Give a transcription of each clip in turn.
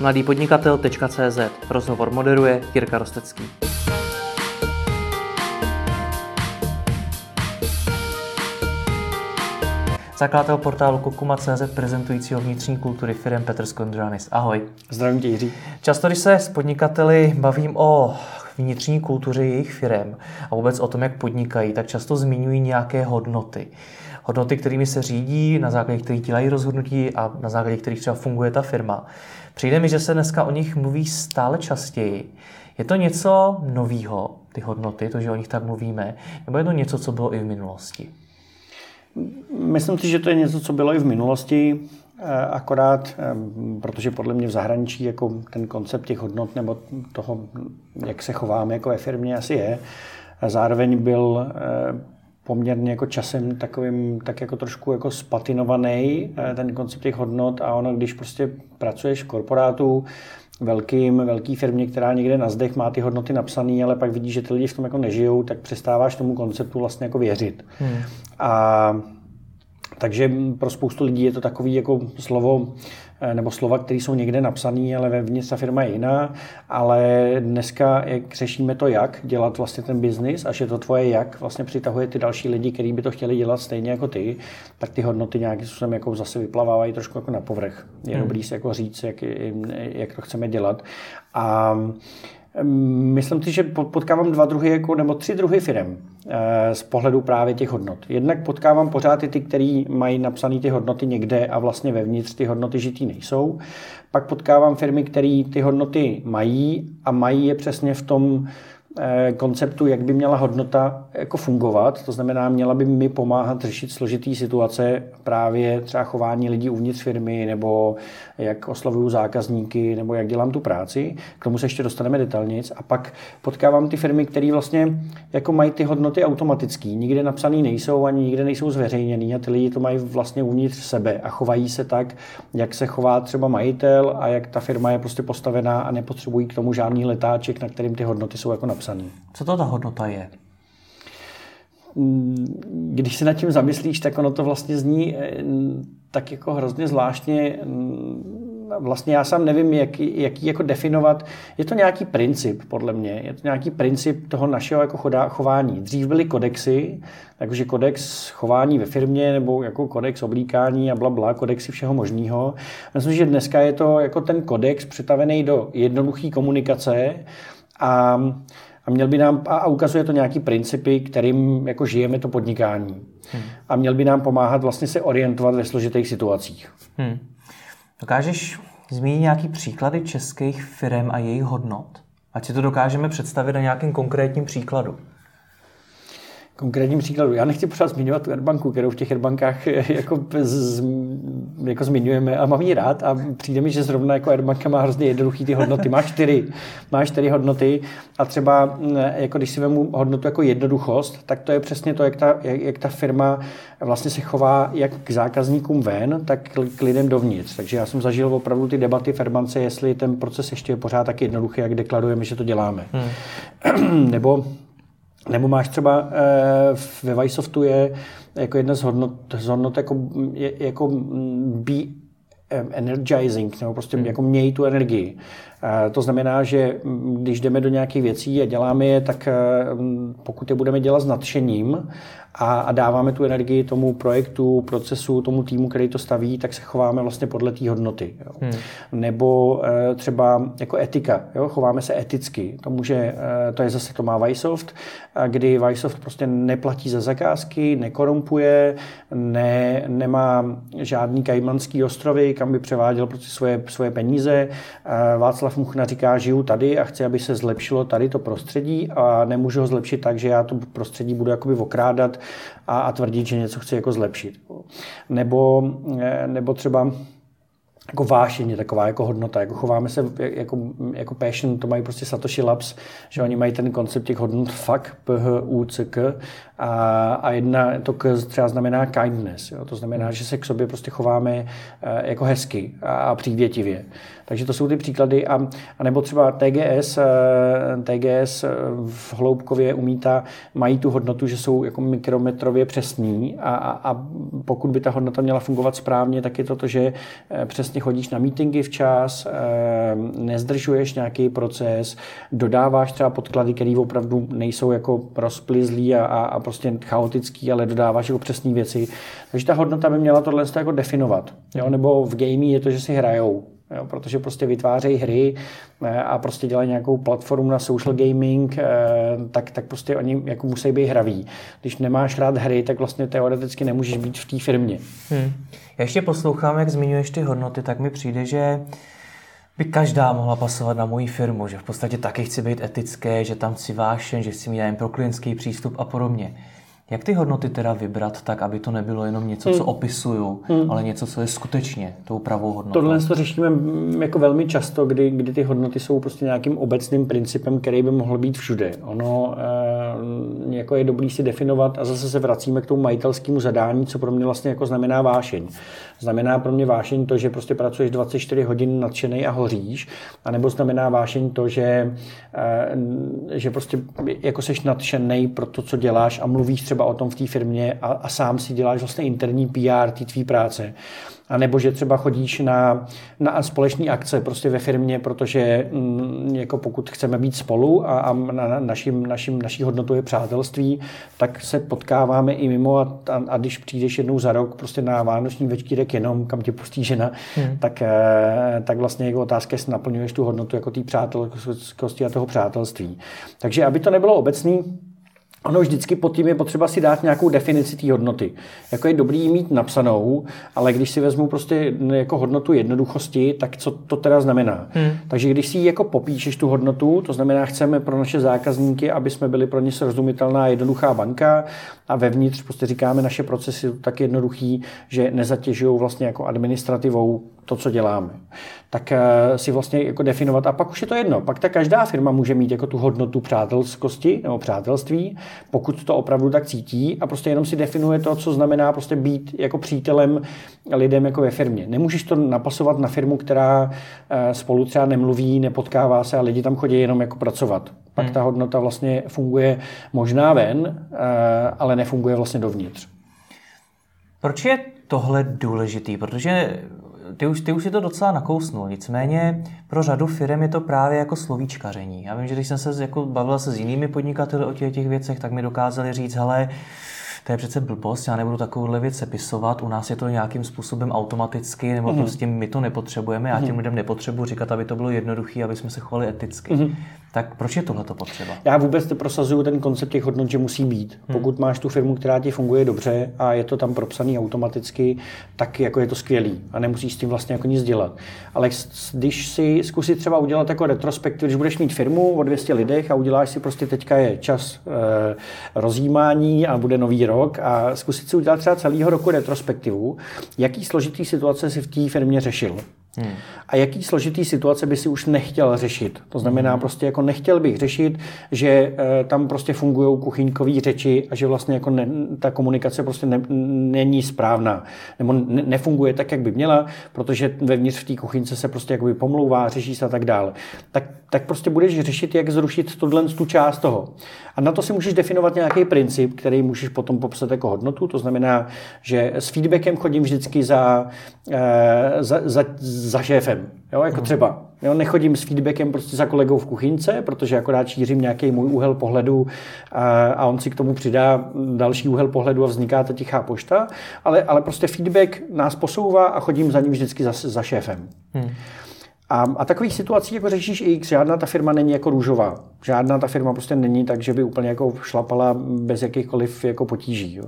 mladýpodnikatel.cz Rozhovor moderuje Jirka Rostecký. Zakladatel portálu Kokuma.cz prezentujícího vnitřní kultury firm Petr Skondrianis. Ahoj. Zdravím tě, Jiří. Často, když se s podnikateli bavím o vnitřní kultuře jejich firm a vůbec o tom, jak podnikají, tak často zmiňují nějaké hodnoty. Hodnoty, kterými se řídí, na základě kterých dělají rozhodnutí a na základě kterých třeba funguje ta firma. Přijde mi, že se dneska o nich mluví stále častěji. Je to něco novýho, ty hodnoty, to, že o nich tak mluvíme, nebo je to něco, co bylo i v minulosti? Myslím si, že to je něco, co bylo i v minulosti, eh, akorát, eh, protože podle mě v zahraničí jako ten koncept těch hodnot nebo toho, jak se chováme jako ve firmě, asi je. Zároveň byl eh, poměrně jako časem takovým, tak jako trošku jako spatinovaný ten koncept těch hodnot a ono, když prostě pracuješ v korporátu, velkým, velký firmě, která někde na zdech má ty hodnoty napsané, ale pak vidíš, že ty lidi v tom jako nežijou, tak přestáváš tomu konceptu vlastně jako věřit. Hmm. A takže pro spoustu lidí je to takový jako slovo, eh, nebo slova, které jsou někde napsané, ale vevnitř ta firma je jiná. Ale dneska, jak řešíme to, jak dělat vlastně ten biznis, až je to tvoje jak, vlastně přitahuje ty další lidi, kteří by to chtěli dělat stejně jako ty, tak ty hodnoty nějakým způsobem jako zase vyplavávají trošku jako na povrch. Je hmm. dobrý si jako říct, jak, jak to chceme dělat. A Myslím si, že potkávám dva druhy, jako, nebo tři druhy firm eh, z pohledu právě těch hodnot. Jednak potkávám pořád i ty, který mají napsané ty hodnoty někde a vlastně vevnitř ty hodnoty žitý nejsou. Pak potkávám firmy, které ty hodnoty mají a mají je přesně v tom konceptu, jak by měla hodnota jako fungovat. To znamená, měla by mi pomáhat řešit složitý situace, právě třeba chování lidí uvnitř firmy, nebo jak oslovuju zákazníky, nebo jak dělám tu práci. K tomu se ještě dostaneme detailnic. A pak potkávám ty firmy, které vlastně jako mají ty hodnoty automatický. Nikde napsaný nejsou, ani nikde nejsou zveřejněný a ty lidi to mají vlastně uvnitř sebe a chovají se tak, jak se chová třeba majitel a jak ta firma je prostě postavená a nepotřebují k tomu žádný letáček, na kterým ty hodnoty jsou jako napsané napsaný. Co to ta hodnota je? Když se nad tím zamyslíš, tak ono to vlastně zní eh, tak jako hrozně zvláštně. Vlastně já sám nevím, jak, jak jako definovat. Je to nějaký princip, podle mě. Je to nějaký princip toho našeho jako chování. Dřív byly kodexy, takže kodex chování ve firmě nebo jako kodex oblíkání a bla, bla kodexy všeho možného. Myslím, že dneska je to jako ten kodex přetavený do jednoduché komunikace a a měl by nám, a ukazuje to nějaký principy, kterým jako žijeme to podnikání. Hmm. A měl by nám pomáhat vlastně se orientovat ve složitých situacích. Hmm. Dokážeš zmínit nějaký příklady českých firm a jejich hodnot? Ať si to dokážeme představit na nějakém konkrétním příkladu konkrétním příkladu. Já nechci pořád zmiňovat tu Airbanku, kterou v těch Airbankách jako, z, jako zmiňujeme a mám ji rád a přijde mi, že zrovna jako Airbanka má hrozně jednoduchý ty hodnoty. Má čtyři, má čtyři hodnoty a třeba jako když si vemu hodnotu jako jednoduchost, tak to je přesně to, jak ta, jak, jak ta firma vlastně se chová jak k zákazníkům ven, tak k lidem dovnitř. Takže já jsem zažil opravdu ty debaty v Airbance, jestli ten proces ještě je pořád tak jednoduchý, jak deklarujeme, že to děláme. Hmm. Nebo nebo máš třeba e, ve Vysoftu je jako jedna z hodnot, z hodnot jako, je, jako be energizing, nebo prostě hmm. jako měj tu energii. E, to znamená, že když jdeme do nějakých věcí a děláme je, tak e, pokud je budeme dělat s nadšením a, a dáváme tu energii tomu projektu, procesu, tomu týmu, který to staví, tak se chováme vlastně podle té hodnoty. Jo. Hmm. Nebo e, třeba jako etika, jo, chováme se eticky. To může, e, to je zase, to má Vysoft, kdy Vysoft prostě neplatí za zakázky, nekorumpuje, ne, nemá žádný kajmanský ostrovy, kam by převáděl prostě svoje, svoje peníze. E, Václav Muchna říká, žiju tady a chci, aby se zlepšilo tady to prostředí a nemůžu ho zlepšit tak, že já to prostředí budu jakoby okrádat a, a tvrdit, že něco chci jako zlepšit. Nebo, eh, nebo třeba jako vášeň je taková jako hodnota, jako chováme se jako, jako passion, to mají prostě Satoshi Labs, že oni mají ten koncept těch hodnot fuck, p, h, u, c, k a, a jedna to k třeba znamená kindness, jo? to znamená, že se k sobě prostě chováme eh, jako hezky a, a přívětivě. Takže to jsou ty příklady. A, a nebo třeba TGS, TGS v Hloubkově umíta mají tu hodnotu, že jsou jako mikrometrově přesní a, a, a pokud by ta hodnota měla fungovat správně, tak je to to, že přesně chodíš na meetingy včas, nezdržuješ nějaký proces, dodáváš třeba podklady, které opravdu nejsou jako rozplizlí a, a, a prostě chaotický, ale dodáváš jako přesné věci. Takže ta hodnota by měla tohle jako definovat. Jo? Nebo v gamey je to, že si hrajou. Jo, protože prostě vytvářejí hry eh, a prostě dělají nějakou platformu na social gaming, eh, tak, tak prostě oni jako musí být hraví. Když nemáš rád hry, tak vlastně teoreticky nemůžeš být v té firmě. Hmm. Já ještě poslouchám, jak zmiňuješ ty hodnoty, tak mi přijde, že by každá mohla pasovat na moji firmu, že v podstatě taky chci být etické, že tam chci vášen, že chci mít jen pro klientský přístup a podobně. Jak ty hodnoty teda vybrat tak, aby to nebylo jenom něco, co hmm. opisuju, hmm. ale něco, co je skutečně tou pravou hodnotou? Tohle to řešíme jako velmi často, kdy, kdy ty hodnoty jsou prostě nějakým obecným principem, který by mohl být všude. Ono e, jako je dobrý si definovat a zase se vracíme k tomu majitelskému zadání, co pro mě vlastně jako znamená vášeň. Znamená pro mě vášeň to, že prostě pracuješ 24 hodin nadšený a hoříš, anebo znamená vášeň to, že, e, že prostě jako seš nadšený pro to, co děláš a mluvíš třeba třeba o tom v té firmě a, a sám si děláš vlastně interní PR té tvý práce. A nebo že třeba chodíš na, na společné akce prostě ve firmě, protože m, mm, jako pokud chceme být spolu a, a na, naším, naším, naší hodnotou je přátelství, tak se potkáváme i mimo a, a, a když přijdeš jednou za rok prostě na vánoční večírek jenom, kam tě pustí žena, hmm. tak, eh, tak vlastně jako otázka, jestli naplňuješ tu hodnotu jako té přátelskosti a toho přátelství. Takže aby to nebylo obecný, Ono vždycky pod tím je potřeba si dát nějakou definici té hodnoty. Jako je dobrý mít napsanou, ale když si vezmu prostě jako hodnotu jednoduchosti, tak co to teda znamená? Hmm. Takže když si jako popíšeš tu hodnotu, to znamená, chceme pro naše zákazníky, aby jsme byli pro ně srozumitelná jednoduchá banka a vevnitř prostě říkáme, naše procesy tak jednoduchý, že nezatěžují vlastně jako administrativou to, co děláme, tak eh, si vlastně jako definovat, a pak už je to jedno, pak ta každá firma může mít jako tu hodnotu přátelskosti nebo přátelství, pokud to opravdu tak cítí a prostě jenom si definuje to, co znamená prostě být jako přítelem lidem jako ve firmě. Nemůžeš to napasovat na firmu, která eh, spolu třeba nemluví, nepotkává se a lidi tam chodí jenom jako pracovat. Pak hmm. ta hodnota vlastně funguje možná ven, eh, ale nefunguje vlastně dovnitř. Proč je tohle důležitý? Protože ty už, ty už si to docela nakousnul, nicméně pro řadu firm je to právě jako slovíčkaření. Já vím, že když jsem se jako bavil se s jinými podnikateli o těch, těch věcech, tak mi dokázali říct, hele, to je přece blbost, já nebudu takovouhle věc sepisovat, u nás je to nějakým způsobem automaticky, nebo mm. prostě my to nepotřebujeme, já těm mm. lidem nepotřebuji říkat, aby to bylo jednoduché, aby jsme se chovali eticky. Mm. Tak proč je tohle potřeba? Já vůbec prosazuju ten koncept těch hodnot, že musí být. Hmm. Pokud máš tu firmu, která ti funguje dobře a je to tam propsaný automaticky, tak jako je to skvělý a nemusíš s tím vlastně jako nic dělat. Ale když si zkusit třeba udělat jako retrospektiv, když budeš mít firmu o 200 lidech a uděláš si prostě teďka je čas e, rozjímání a bude nový rok a zkusit si udělat třeba celého roku retrospektivu, jaký složitý situace si v té firmě řešil. Hmm. A jaký složitý situace by si už nechtěl řešit. To znamená hmm. prostě jako nechtěl bych řešit, že e, tam prostě fungují kuchyňkové řeči a že vlastně jako ne, ta komunikace prostě ne, není správná. Nebo ne, nefunguje tak, jak by měla, protože vevnitř v té kuchyňce se prostě jakoby pomlouvá, řeší se a tak dále. Tak, tak prostě budeš řešit, jak zrušit tohle tu část toho. A na to si můžeš definovat nějaký princip, který můžeš potom popsat jako hodnotu. To znamená, že s feedbackem chodím vždycky za, e, za, za za šéfem. Jo, jako třeba. Jo, nechodím s feedbackem prostě za kolegou v kuchyňce, protože akorát šířím nějaký můj úhel pohledu a, a on si k tomu přidá další úhel pohledu a vzniká ta tichá pošta, ale, ale prostě feedback nás posouvá a chodím za ním vždycky za, za šéfem. Hmm. A, a takových situací jako řešíš x, žádná ta firma není jako růžová. Žádná ta firma prostě není tak, že by úplně jako šlapala bez jakýchkoliv jako potíží. Jo.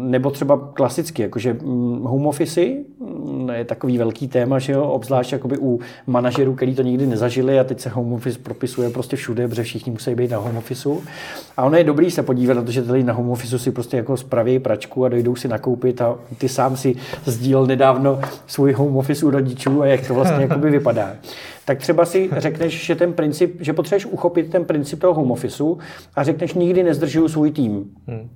Nebo třeba klasicky, jakože mm, home office mm, je takový velký téma, že jo, obzvlášť jakoby u manažerů, který to nikdy nezažili a teď se home office propisuje prostě všude, protože všichni musí být na home office. A ono je dobrý se podívat na to, že tady na home office si prostě jako spraví pračku a dojdou si nakoupit a ty sám si sdíl nedávno svůj home office u rodičů a jak to vlastně jakoby vypadá. Tak třeba si řekneš, že ten princip, že potřebuješ uchopit ten princip toho home officeu a řekneš, nikdy nezdržuju svůj tým. Hmm.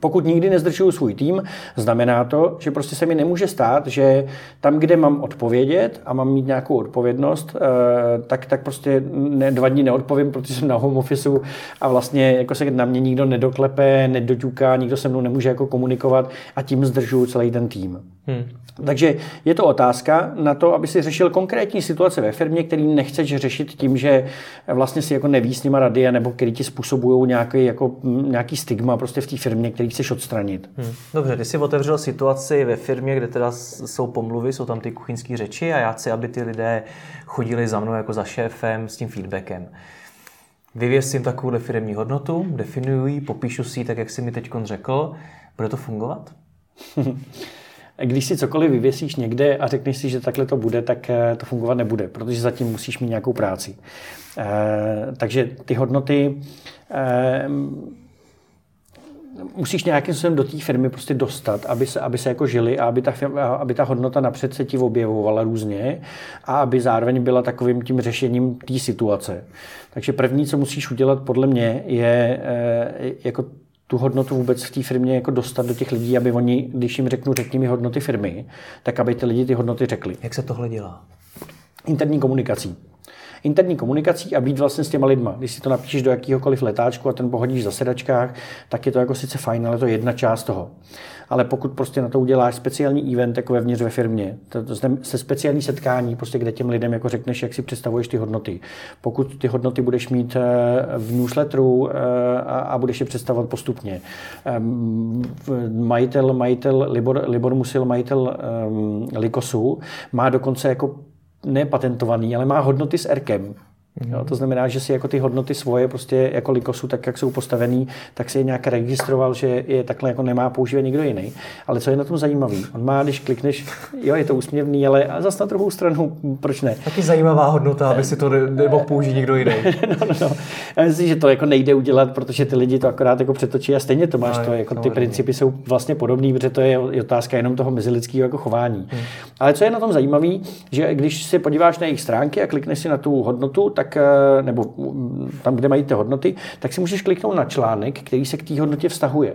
Pokud nikdy nezdržuju svůj tým, znamená to, že prostě se mi nemůže stát, že tam, kde mám odpovědět a mám mít nějakou odpovědnost, eh, tak, tak prostě ne, dva dní neodpovím, protože jsem na home officeu a vlastně jako se na mě nikdo nedoklepe, nedoťuká, nikdo se mnou nemůže jako komunikovat a tím zdržuju celý ten tým. Hmm. Takže je to otázka na to, aby si řešil konkrétní situace ve firmě, který nechceš řešit tím, že vlastně si jako neví s nima rady, nebo který ti způsobují nějaký, jako, nějaký stigma prostě v té firmě, který chceš odstranit. Hmm. Dobře, ty jsi otevřel situaci ve firmě, kde teda jsou pomluvy, jsou tam ty kuchyňské řeči a já chci, aby ty lidé chodili za mnou jako za šéfem s tím feedbackem. Vyvěsím takovou firmní hodnotu, definuji ji, popíšu si ji tak, jak jsi mi teď řekl. Bude to fungovat? když si cokoliv vyvěsíš někde a řekneš si, že takhle to bude, tak eh, to fungovat nebude, protože zatím musíš mít nějakou práci. Eh, takže ty hodnoty eh, musíš nějakým způsobem do té firmy prostě dostat, aby se, aby se jako žili a aby ta, aby ta hodnota napřed se ti objevovala různě a aby zároveň byla takovým tím řešením té situace. Takže první, co musíš udělat podle mě, je jako tu hodnotu vůbec v té firmě jako dostat do těch lidí, aby oni, když jim řeknu, řekni mi hodnoty firmy, tak aby ty lidi ty hodnoty řekli. Jak se tohle dělá? Interní komunikací interní komunikací a být vlastně s těma lidma. Když si to napíšeš do jakýhokoliv letáčku a ten pohodíš za sedačkách, tak je to jako sice fajn, ale to je jedna část toho. Ale pokud prostě na to uděláš speciální event jako vevnitř ve firmě, to, to se speciální setkání, prostě kde těm lidem jako řekneš, jak si představuješ ty hodnoty. Pokud ty hodnoty budeš mít eh, v newsletteru eh, a, a budeš je představovat postupně. Ehm, majitel, majitel Libor, Libor Musil, majitel um, Likosu, má dokonce jako nepatentovaný, ale má hodnoty s Rkem. Mm-hmm. Jo, to znamená, že si jako ty hodnoty svoje prostě jako likosu, tak jak jsou postavený, tak si je nějak registroval, že je takhle jako nemá používat někdo jiný. Ale co je na tom zajímavé? On má, když klikneš, jo, je to úsměvný, ale a zase na druhou stranu, proč ne? Taky zajímavá hodnota, aby si to nemohl použít někdo jiný. no, no, no. Já myslím, že to jako nejde udělat, protože ty lidi to akorát jako přetočí a stejně to máš. No, to, jako ty principy jsou vlastně podobné, protože to je otázka jenom toho mezilidského jako chování. Hmm. Ale co je na tom zajímavé, že když se podíváš na jejich stránky a klikneš si na tu hodnotu, tak tak, eh, nebo tam, kde mají ty hodnoty, tak si můžeš kliknout na článek, který se k té hodnotě vztahuje.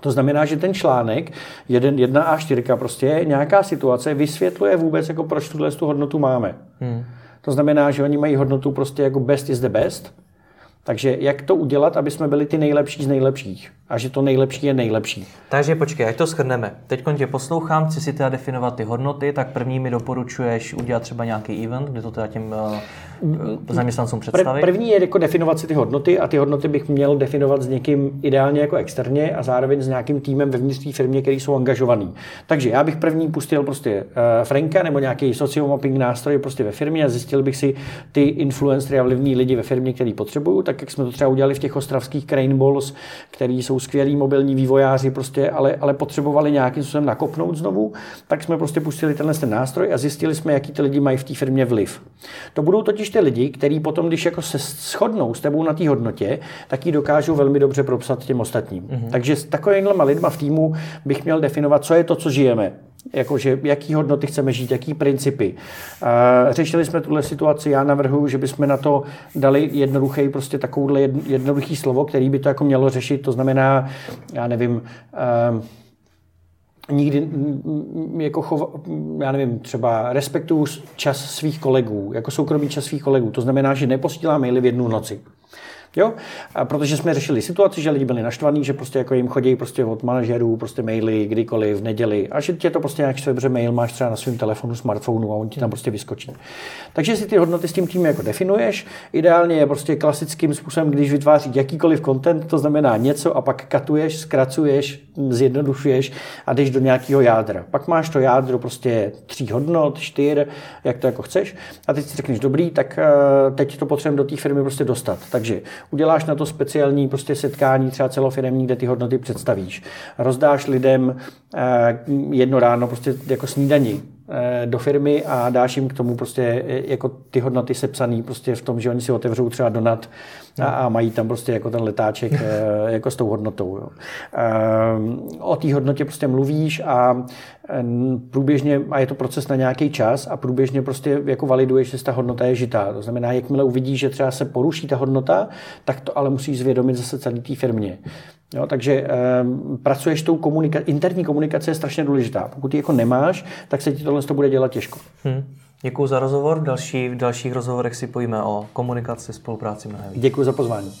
To znamená, že ten článek, jeden, jedna a 4 prostě nějaká situace vysvětluje vůbec, jako proč tuhle tu hodnotu máme. Hmm. To znamená, že oni mají hodnotu prostě jako best is the best, takže jak to udělat, aby jsme byli ty nejlepší z nejlepších? A že to nejlepší je nejlepší. Takže počkej, ať to shrneme. Teď tě poslouchám, chci si teda definovat ty hodnoty, tak první mi doporučuješ udělat třeba nějaký event, kde to teda těm uh, zaměstnancům představit. První je jako definovat si ty hodnoty a ty hodnoty bych měl definovat s někým ideálně jako externě a zároveň s nějakým týmem ve vnitřní firmě, který jsou angažovaný. Takže já bych první pustil prostě uh, Franka nebo nějaký sociomapping nástroj prostě ve firmě a zjistil bych si ty influencery a vlivní lidi ve firmě, který potřebuju, tak jak jsme to třeba udělali v těch ostravských Crane Balls, který jsou skvělí mobilní vývojáři, prostě, ale, ale potřebovali nějakým způsobem nakopnout znovu, tak jsme prostě pustili tenhle ten nástroj a zjistili jsme, jaký ty lidi mají v té firmě vliv. To budou totiž ty lidi, kteří potom, když jako se shodnou s tebou na té hodnotě, tak ji dokážou velmi dobře propsat těm ostatním. Mm-hmm. Takže s takovýmhle lidma v týmu bych měl definovat, co je to, co žijeme jakože jaký hodnoty chceme žít, jaký principy. Řešili jsme tuhle situaci, já navrhuji, že bychom na to dali jednoduchý, prostě takovouhle jednoduchý slovo, který by to jako mělo řešit, to znamená, já nevím, nikdy jako chov, já nevím, třeba respektuju čas svých kolegů, jako soukromý čas svých kolegů. To znamená, že neposílám maily v jednu noci. Jo? A protože jsme řešili situaci, že lidi byli naštvaní, že prostě jako jim chodí prostě od manažerů prostě maily kdykoliv v neděli a že tě to prostě nějak sebře mail máš třeba na svém telefonu, smartphonu a on ti tam prostě vyskočí. Takže si ty hodnoty s tím tím jako definuješ. Ideálně je prostě klasickým způsobem, když vytváří jakýkoliv content, to znamená něco a pak katuješ, zkracuješ, zjednodušuješ a jdeš do nějakého jádra. Pak máš to jádro prostě tří hodnot, čtyř, jak to jako chceš a teď si řekneš dobrý, tak eh, teď to potřebujeme do té firmy prostě dostat. Takže uděláš na to speciální prostě setkání, třeba celofiremní, kde ty hodnoty představíš. Rozdáš lidem eh, jedno ráno prostě jako snídaní do firmy a dáš jim k tomu prostě eh, jako ty hodnoty sepsaný prostě v tom, že oni si otevřou třeba donat a, a mají tam prostě jako ten letáček jako s tou hodnotou. Jo. O té hodnotě prostě mluvíš a průběžně, a je to proces na nějaký čas a průběžně prostě jako validuješ, že ta hodnota je žitá. To znamená, jakmile uvidíš, že třeba se poruší ta hodnota, tak to ale musíš zvědomit zase celý té firmě. Jo, takže eh, pracuješ tou komunika- interní komunikace je strašně důležitá. Pokud ji jako nemáš, tak se ti tohle to bude dělat těžko. Hmm. Děkuji za rozhovor. V, další, v dalších rozhovorech si pojíme o komunikaci, spolupráci mnohem. Děkuji za pozvání.